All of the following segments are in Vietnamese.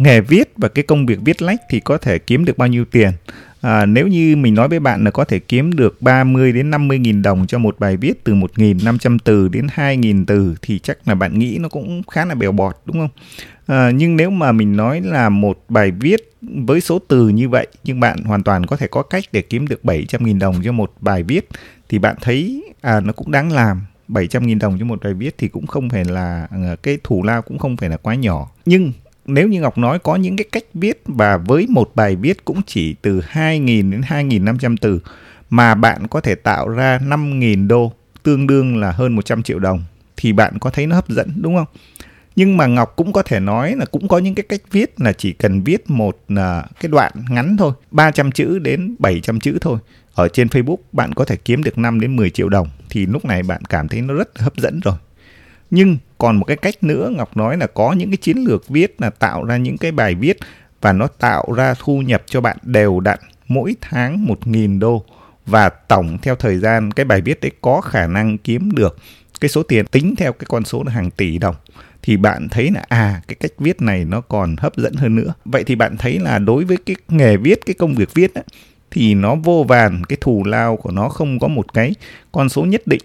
nghề viết và cái công việc viết lách thì có thể kiếm được bao nhiêu tiền? À, nếu như mình nói với bạn là có thể kiếm được 30 đến 50 nghìn đồng cho một bài viết từ 1.500 từ đến 2.000 từ thì chắc là bạn nghĩ nó cũng khá là bèo bọt đúng không? À, nhưng nếu mà mình nói là một bài viết với số từ như vậy nhưng bạn hoàn toàn có thể có cách để kiếm được 700 nghìn đồng cho một bài viết thì bạn thấy à nó cũng đáng làm. 700 nghìn đồng cho một bài viết thì cũng không phải là à, cái thủ lao cũng không phải là quá nhỏ. Nhưng nếu như Ngọc nói có những cái cách viết và với một bài viết cũng chỉ từ 2.000 đến 2.500 từ mà bạn có thể tạo ra 5.000 đô tương đương là hơn 100 triệu đồng thì bạn có thấy nó hấp dẫn đúng không? Nhưng mà Ngọc cũng có thể nói là cũng có những cái cách viết là chỉ cần viết một à, cái đoạn ngắn thôi, 300 chữ đến 700 chữ thôi. Ở trên Facebook bạn có thể kiếm được 5 đến 10 triệu đồng thì lúc này bạn cảm thấy nó rất hấp dẫn rồi nhưng còn một cái cách nữa ngọc nói là có những cái chiến lược viết là tạo ra những cái bài viết và nó tạo ra thu nhập cho bạn đều đặn mỗi tháng một nghìn đô. Và tổng theo thời gian cái bài viết đấy có khả năng kiếm được cái số tiền tính theo cái con số là hàng tỷ đồng. Thì bạn thấy là à cái cách viết này nó còn hấp dẫn hơn nữa. Vậy thì bạn thấy là đối với cái nghề viết cái công việc viết á, thì nó vô vàn cái thù lao của nó không có một cái con số nhất định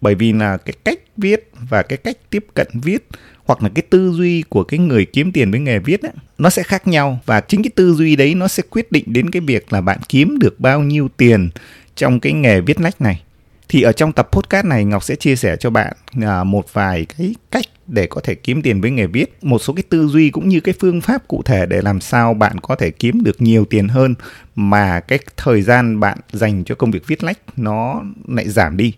bởi vì là cái cách viết và cái cách tiếp cận viết hoặc là cái tư duy của cái người kiếm tiền với nghề viết ấy, nó sẽ khác nhau và chính cái tư duy đấy nó sẽ quyết định đến cái việc là bạn kiếm được bao nhiêu tiền trong cái nghề viết lách này thì ở trong tập podcast này Ngọc sẽ chia sẻ cho bạn à, một vài cái cách để có thể kiếm tiền với nghề viết, một số cái tư duy cũng như cái phương pháp cụ thể để làm sao bạn có thể kiếm được nhiều tiền hơn mà cái thời gian bạn dành cho công việc viết lách nó lại giảm đi.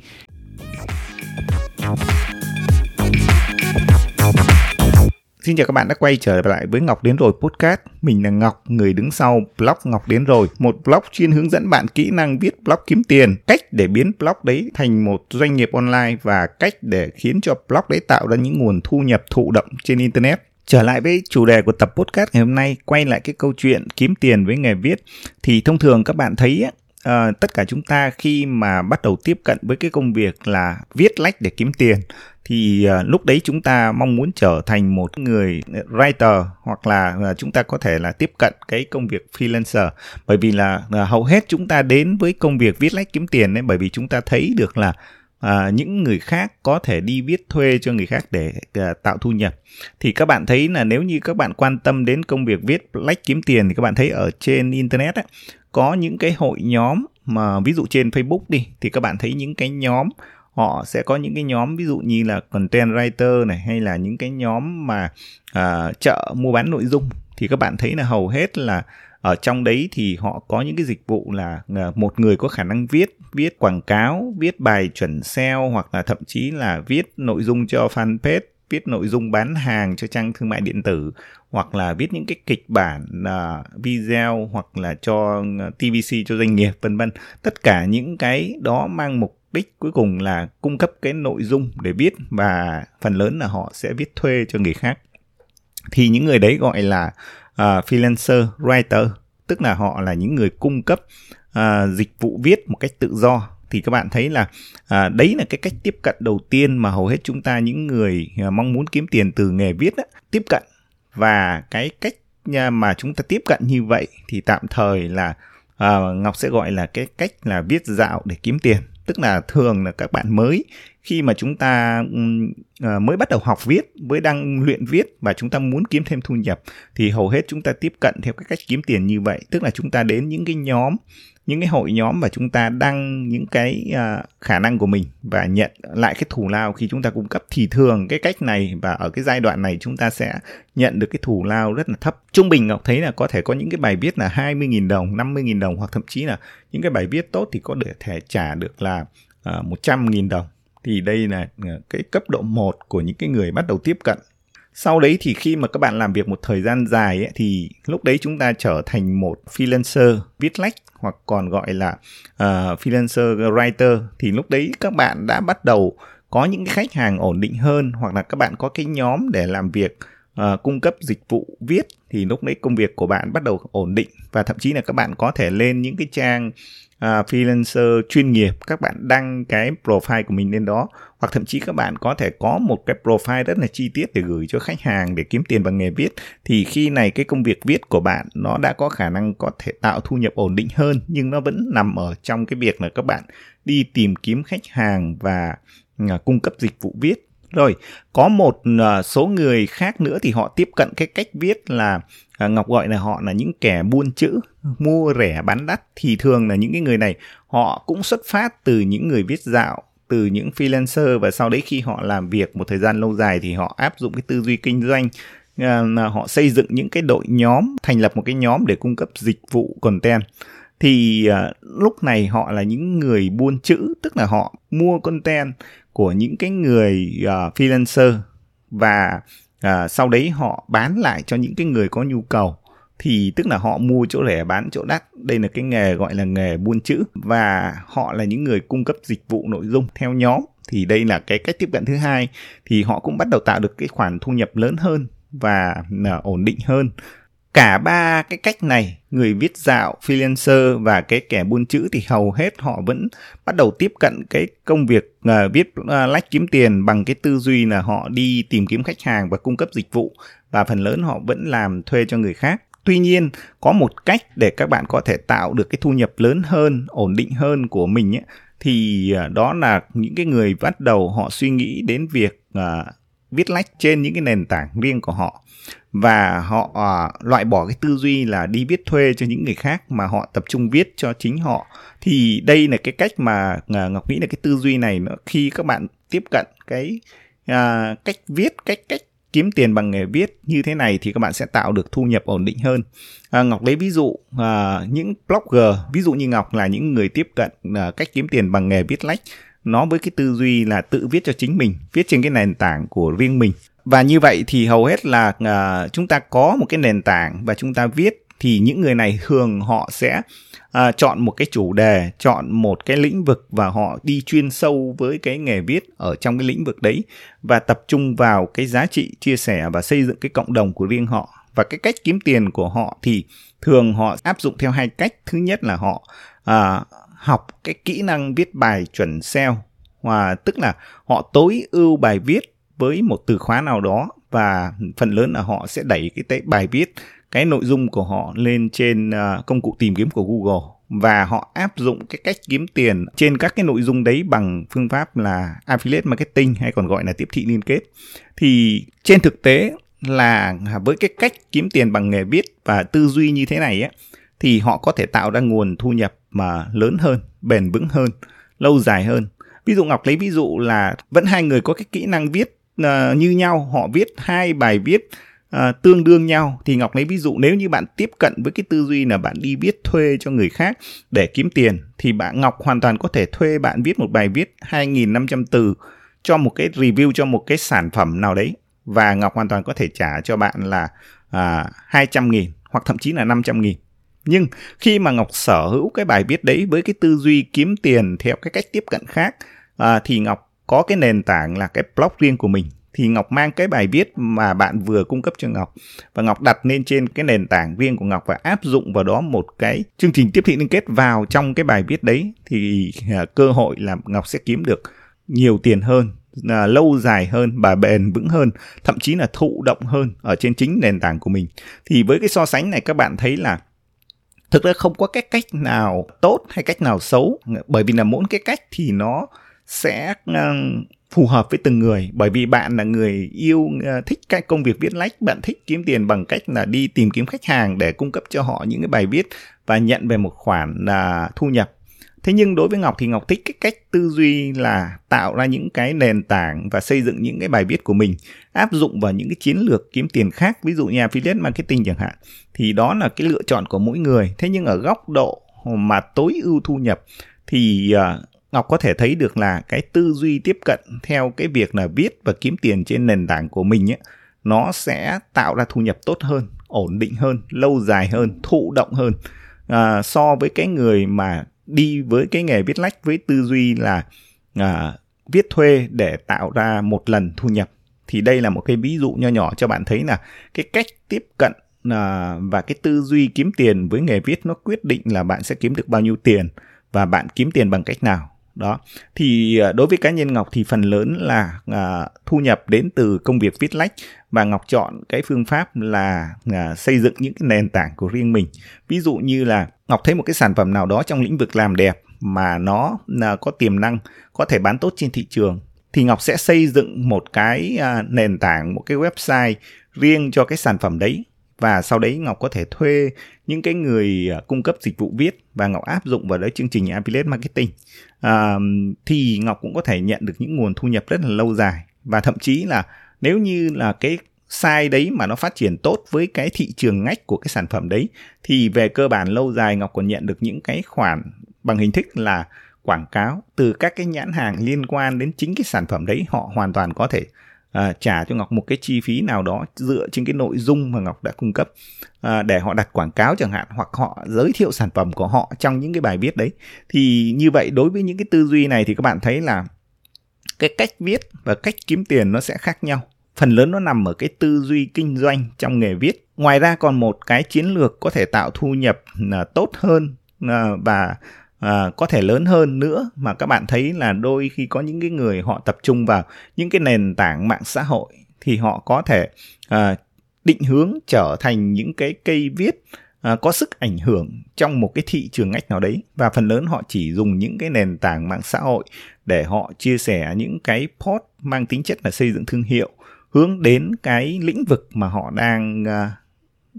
Xin chào các bạn đã quay trở lại với Ngọc Đến Rồi Podcast. Mình là Ngọc, người đứng sau blog Ngọc Đến Rồi. Một blog chuyên hướng dẫn bạn kỹ năng viết blog kiếm tiền, cách để biến blog đấy thành một doanh nghiệp online và cách để khiến cho blog đấy tạo ra những nguồn thu nhập thụ động trên Internet. Trở lại với chủ đề của tập podcast ngày hôm nay, quay lại cái câu chuyện kiếm tiền với nghề viết. Thì thông thường các bạn thấy à, tất cả chúng ta khi mà bắt đầu tiếp cận với cái công việc là viết lách để kiếm tiền thì à, lúc đấy chúng ta mong muốn trở thành một người writer hoặc là à, chúng ta có thể là tiếp cận cái công việc freelancer. Bởi vì là à, hầu hết chúng ta đến với công việc viết lách kiếm tiền đấy bởi vì chúng ta thấy được là à, những người khác có thể đi viết thuê cho người khác để à, tạo thu nhập. Thì các bạn thấy là nếu như các bạn quan tâm đến công việc viết lách kiếm tiền thì các bạn thấy ở trên internet ấy, có những cái hội nhóm mà ví dụ trên Facebook đi thì các bạn thấy những cái nhóm họ sẽ có những cái nhóm ví dụ như là content writer này hay là những cái nhóm mà à, chợ mua bán nội dung. Thì các bạn thấy là hầu hết là ở trong đấy thì họ có những cái dịch vụ là à, một người có khả năng viết viết quảng cáo viết bài chuẩn SEO hoặc là thậm chí là viết nội dung cho fanpage viết nội dung bán hàng cho trang thương mại điện tử hoặc là viết những cái kịch bản uh, video hoặc là cho à, TVC cho doanh nghiệp vân vân. Tất cả những cái đó mang mục đích cuối cùng là cung cấp cái nội dung để viết và phần lớn là họ sẽ viết thuê cho người khác. Thì những người đấy gọi là uh, freelancer writer tức là họ là những người cung cấp À, dịch vụ viết một cách tự do thì các bạn thấy là à, đấy là cái cách tiếp cận đầu tiên mà hầu hết chúng ta những người à, mong muốn kiếm tiền từ nghề viết đó tiếp cận. Và cái cách à, mà chúng ta tiếp cận như vậy thì tạm thời là à, ngọc sẽ gọi là cái cách là viết dạo để kiếm tiền. Tức là thường là các bạn mới khi mà chúng ta à, mới bắt đầu học viết mới đang luyện viết và chúng ta muốn kiếm thêm thu nhập thì hầu hết chúng ta tiếp cận theo cái cách kiếm tiền như vậy. Tức là chúng ta đến những cái nhóm những cái hội nhóm và chúng ta đăng những cái uh, khả năng của mình và nhận lại cái thù lao khi chúng ta cung cấp thì thường cái cách này và ở cái giai đoạn này chúng ta sẽ nhận được cái thù lao rất là thấp. Trung bình Ngọc thấy là có thể có những cái bài viết là 20.000 đồng, 50.000 đồng hoặc thậm chí là những cái bài viết tốt thì có thể trả được là à, uh, 100.000 đồng. Thì đây là à, cái cấp độ 1 của những cái người bắt đầu tiếp cận sau đấy thì khi mà các bạn làm việc một thời gian dài ấy, thì lúc đấy chúng ta trở thành một freelancer viết lách hoặc còn gọi là uh, freelancer writer. Thì lúc đấy các bạn đã bắt đầu có những cái khách hàng ổn định hơn hoặc là các bạn có cái nhóm để làm việc uh, cung cấp dịch vụ viết thì lúc đấy công việc của bạn bắt đầu ổn định và thậm chí là các bạn có thể lên những cái trang uh, freelancer chuyên nghiệp các bạn đăng cái profile của mình lên đó. Hoặc thậm chí các bạn có thể có một cái profile rất là chi tiết để gửi cho khách hàng để kiếm tiền bằng nghề viết. Thì khi này cái công việc viết của bạn nó đã có khả năng có thể tạo thu nhập ổn định hơn nhưng nó vẫn nằm ở trong cái việc là các bạn đi tìm kiếm khách hàng và à, cung cấp dịch vụ viết rồi, có một à, số người khác nữa thì họ tiếp cận cái cách viết là à, Ngọc gọi là họ là những kẻ buôn chữ, mua rẻ bán đắt. Thì thường là những cái người này họ cũng xuất phát từ những người viết dạo từ những freelancer và sau đấy khi họ làm việc một thời gian lâu dài thì họ áp dụng cái tư duy kinh doanh à, họ xây dựng những cái đội nhóm thành lập một cái nhóm để cung cấp dịch vụ content. Thì uh, lúc này họ là những người buôn chữ tức là họ mua content của những cái người uh, freelancer và uh, sau đấy họ bán lại cho những cái người có nhu cầu thì tức là họ mua chỗ rẻ bán chỗ đắt. Đây là cái nghề gọi là nghề buôn chữ và họ là những người cung cấp dịch vụ nội dung theo nhóm. Thì đây là cái cách tiếp cận thứ hai. Thì họ cũng bắt đầu tạo được cái khoản thu nhập lớn hơn và uh, ổn định hơn cả ba cái cách này người viết dạo freelancer và cái kẻ buôn chữ thì hầu hết họ vẫn bắt đầu tiếp cận cái công việc uh, viết uh, lách kiếm tiền bằng cái tư duy là họ đi tìm kiếm khách hàng và cung cấp dịch vụ và phần lớn họ vẫn làm thuê cho người khác. Tuy nhiên có một cách để các bạn có thể tạo được cái thu nhập lớn hơn ổn định hơn của mình ấy, thì uh, đó là những cái người bắt đầu họ suy nghĩ đến việc uh, viết lách trên những cái nền tảng riêng của họ. Và họ à, loại bỏ cái tư duy là đi viết thuê cho những người khác mà họ tập trung viết cho chính họ. Thì đây là cái cách mà à, ngọc nghĩ là cái tư duy này nó khi các bạn tiếp cận cái uh, cách viết cách cách kiếm tiền bằng nghề viết như thế này thì các bạn sẽ tạo được thu nhập ổn định hơn. À, Ngọc lấy ví dụ à, những blogger, ví dụ như Ngọc là những người tiếp cận à, cách kiếm tiền bằng nghề viết lách, nó với cái tư duy là tự viết cho chính mình, viết trên cái nền tảng của riêng mình. Và như vậy thì hầu hết là uh, chúng ta có một cái nền tảng và chúng ta viết thì những người này thường họ sẽ uh, chọn một cái chủ đề chọn một cái lĩnh vực và họ đi chuyên sâu với cái nghề viết ở trong cái lĩnh vực đấy và tập trung vào cái giá trị chia sẻ và xây dựng cái cộng đồng của riêng họ. Và cái cách kiếm tiền của họ thì thường họ áp dụng theo hai cách. Thứ nhất là họ uh, học cái kỹ năng viết bài chuẩn SEO và tức là họ tối ưu bài viết với một từ khóa nào đó và phần lớn là họ sẽ đẩy cái bài viết, cái nội dung của họ lên trên à, công cụ tìm kiếm của Google. Và họ áp dụng cái cách kiếm tiền trên các cái nội dung đấy bằng phương pháp là affiliate marketing hay còn gọi là tiếp thị liên kết. Thì trên thực tế là với cái cách kiếm tiền bằng nghề viết và tư duy như thế này á, thì họ có thể tạo ra nguồn thu nhập mà lớn hơn bền vững hơn lâu dài hơn. Ví dụ ngọc lấy ví dụ là vẫn hai người có cái kỹ năng viết uh, như nhau họ viết hai bài viết uh, tương đương nhau. Thì ngọc lấy ví dụ nếu như bạn tiếp cận với cái tư duy là bạn đi viết thuê cho người khác để kiếm tiền thì bạn ngọc hoàn toàn có thể thuê bạn viết một bài viết 2.500 từ cho một cái review cho một cái sản phẩm nào đấy. Và ngọc hoàn toàn có thể trả cho bạn là à, 200 nghìn hoặc thậm chí là 500 nghìn nhưng khi mà Ngọc sở hữu cái bài viết đấy với cái tư duy kiếm tiền theo cái cách tiếp cận khác à, thì Ngọc có cái nền tảng là cái blog riêng của mình. Thì Ngọc mang cái bài viết mà bạn vừa cung cấp cho Ngọc và Ngọc đặt lên trên cái nền tảng riêng của Ngọc và áp dụng vào đó một cái chương trình tiếp thị liên kết vào trong cái bài viết đấy thì à, cơ hội là Ngọc sẽ kiếm được nhiều tiền hơn là lâu dài hơn và bền vững hơn thậm chí là thụ động hơn ở trên chính nền tảng của mình. Thì với cái so sánh này các bạn thấy là thực ra không có cái cách nào tốt hay cách nào xấu. Bởi vì là mỗi cái cách thì nó sẽ ờ, phù hợp với từng người. Bởi vì bạn là người yêu ờ, thích cái công việc viết lách, bạn thích kiếm tiền bằng cách là đi tìm kiếm khách hàng để cung cấp cho họ những cái bài viết và nhận về một khoản là thu nhập thế nhưng đối với ngọc thì ngọc thích cái cách tư duy là tạo ra những cái nền tảng và xây dựng những cái bài viết của mình áp dụng vào những cái chiến lược kiếm tiền khác ví dụ như affiliate marketing chẳng hạn. Thì đó là cái lựa chọn của mỗi người. Thế nhưng ở góc độ mà tối ưu thu nhập thì uh, Ngọc có thể thấy được là cái tư duy tiếp cận theo cái việc là viết và kiếm tiền trên nền tảng của mình ấy, nó sẽ tạo ra thu nhập tốt hơn, ổn định hơn, lâu dài hơn, thụ động hơn. À, so với cái người mà đi với cái nghề viết lách với tư duy là à, viết thuê để tạo ra một lần thu nhập. Thì đây là một cái ví dụ nho nhỏ cho bạn thấy là cái cách tiếp cận à, và cái tư duy kiếm tiền với nghề viết nó quyết định là bạn sẽ kiếm được bao nhiêu tiền và bạn kiếm tiền bằng cách nào. Đó. Thì à, đối với cá nhân ngọc thì phần lớn là à, thu nhập đến từ công việc viết lách và ngọc chọn cái phương pháp là à, xây dựng những cái nền tảng của riêng mình. Ví dụ như là ngọc thấy một cái sản phẩm nào đó trong lĩnh vực làm đẹp mà nó à, có tiềm năng có thể bán tốt trên thị trường thì ngọc sẽ xây dựng một cái à, nền tảng một cái website riêng cho cái sản phẩm đấy. Và sau đấy Ngọc có thể thuê những cái người à, cung cấp dịch vụ viết và Ngọc áp dụng vào đấy chương trình affiliate marketing. À, thì Ngọc cũng có thể nhận được những nguồn thu nhập rất là lâu dài. Và thậm chí là nếu như là cái sai đấy mà nó phát triển tốt với cái thị trường ngách của cái sản phẩm đấy thì về cơ bản lâu dài Ngọc còn nhận được những cái khoản bằng hình thức là quảng cáo từ các cái nhãn hàng liên quan đến chính cái sản phẩm đấy họ hoàn toàn có thể à, trả cho Ngọc một cái chi phí nào đó dựa trên cái nội dung mà Ngọc đã cung cấp à, để họ đặt quảng cáo chẳng hạn hoặc họ giới thiệu sản phẩm của họ trong những cái bài viết đấy. Thì như vậy đối với những cái tư duy này thì các bạn thấy là cái cách viết và cách kiếm tiền nó sẽ khác nhau. Phần lớn nó nằm ở cái tư duy kinh doanh trong nghề viết. Ngoài ra còn một cái chiến lược có thể tạo thu nhập à, tốt hơn à, và à, có thể lớn hơn nữa mà các bạn thấy là đôi khi có những cái người họ tập trung vào những cái nền tảng mạng xã hội thì họ có thể à, định hướng trở thành những cái cây viết À, có sức ảnh hưởng trong một cái thị trường ngách nào đấy. Và phần lớn họ chỉ dùng những cái nền tảng mạng xã hội để họ chia sẻ những cái post mang tính chất là xây dựng thương hiệu hướng đến cái lĩnh vực mà họ đang uh,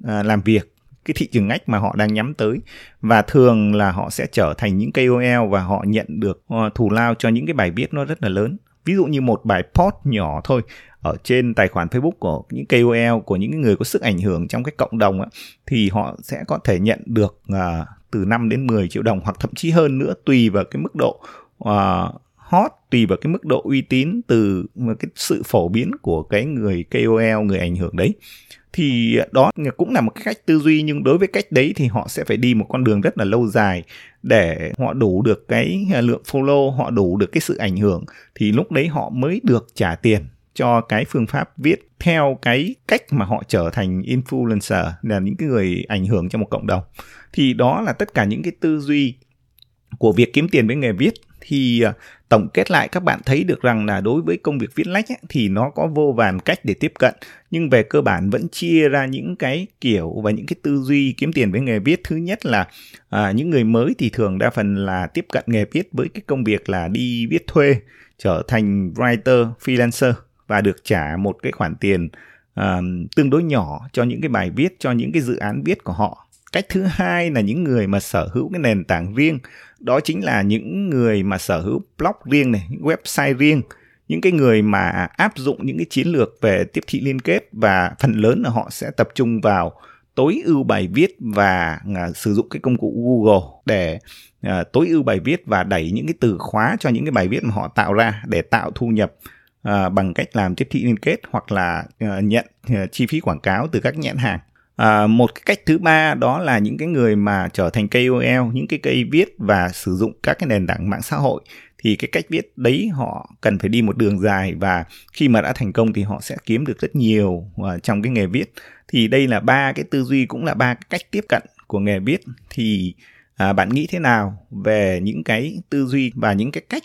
uh, làm việc cái thị trường ngách mà họ đang nhắm tới. Và thường là họ sẽ trở thành những KOL và họ nhận được uh, thù lao cho những cái bài viết nó rất là lớn. Ví dụ như một bài post nhỏ thôi ở trên tài khoản Facebook của những KOL của những người có sức ảnh hưởng trong cái cộng đồng á, thì họ sẽ có thể nhận được uh, từ 5 đến 10 triệu đồng hoặc thậm chí hơn nữa tùy vào cái mức độ uh, hot tùy vào cái mức độ uy tín từ cái sự phổ biến của cái người KOL người ảnh hưởng đấy. Thì đó cũng là một cái cách tư duy nhưng đối với cách đấy thì họ sẽ phải đi một con đường rất là lâu dài để họ đủ được cái à, lượng follow họ đủ được cái sự ảnh hưởng. Thì lúc đấy họ mới được trả tiền cho cái phương pháp viết theo cái cách mà họ trở thành influencer là những cái người ảnh hưởng cho một cộng đồng. Thì đó là tất cả những cái tư duy của việc kiếm tiền với nghề viết. Thì à, tổng kết lại các bạn thấy được rằng là đối với công việc viết lách ấy, thì nó có vô vàn cách để tiếp cận. Nhưng về cơ bản vẫn chia ra những cái kiểu và những cái tư duy kiếm tiền với nghề viết. Thứ nhất là à, những người mới thì thường đa phần là tiếp cận nghề viết với cái công việc là đi viết thuê trở thành writer freelancer và được trả một cái khoản tiền uh, tương đối nhỏ cho những cái bài viết cho những cái dự án viết của họ. Cách thứ hai là những người mà sở hữu cái nền tảng riêng. Đó chính là những người mà sở hữu blog riêng này những website riêng. Những cái người mà áp dụng những cái chiến lược về tiếp thị liên kết và phần lớn là họ sẽ tập trung vào tối ưu bài viết và uh, sử dụng cái công cụ Google để uh, tối ưu bài viết và đẩy những cái từ khóa cho những cái bài viết mà họ tạo ra để tạo thu nhập. À, bằng cách làm tiếp thị liên kết hoặc là à, nhận à, chi phí quảng cáo từ các nhãn hàng. À, một cái cách thứ ba đó là những cái người mà trở thành KOL, những cái cây viết và sử dụng các cái nền tảng mạng xã hội thì cái cách viết đấy họ cần phải đi một đường dài và khi mà đã thành công thì họ sẽ kiếm được rất nhiều uh, trong cái nghề viết. Thì đây là ba cái tư duy cũng là ba cái cách tiếp cận của nghề viết. Thì à, bạn nghĩ thế nào về những cái tư duy và những cái cách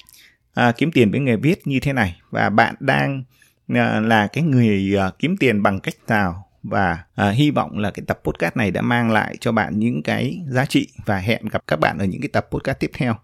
à, kiếm tiền với nghề viết như thế này. Và bạn đang à, là cái người à, kiếm tiền bằng cách nào? Và à, hy vọng là cái tập podcast này đã mang lại cho bạn những cái giá trị và hẹn gặp các bạn ở những cái tập podcast tiếp theo.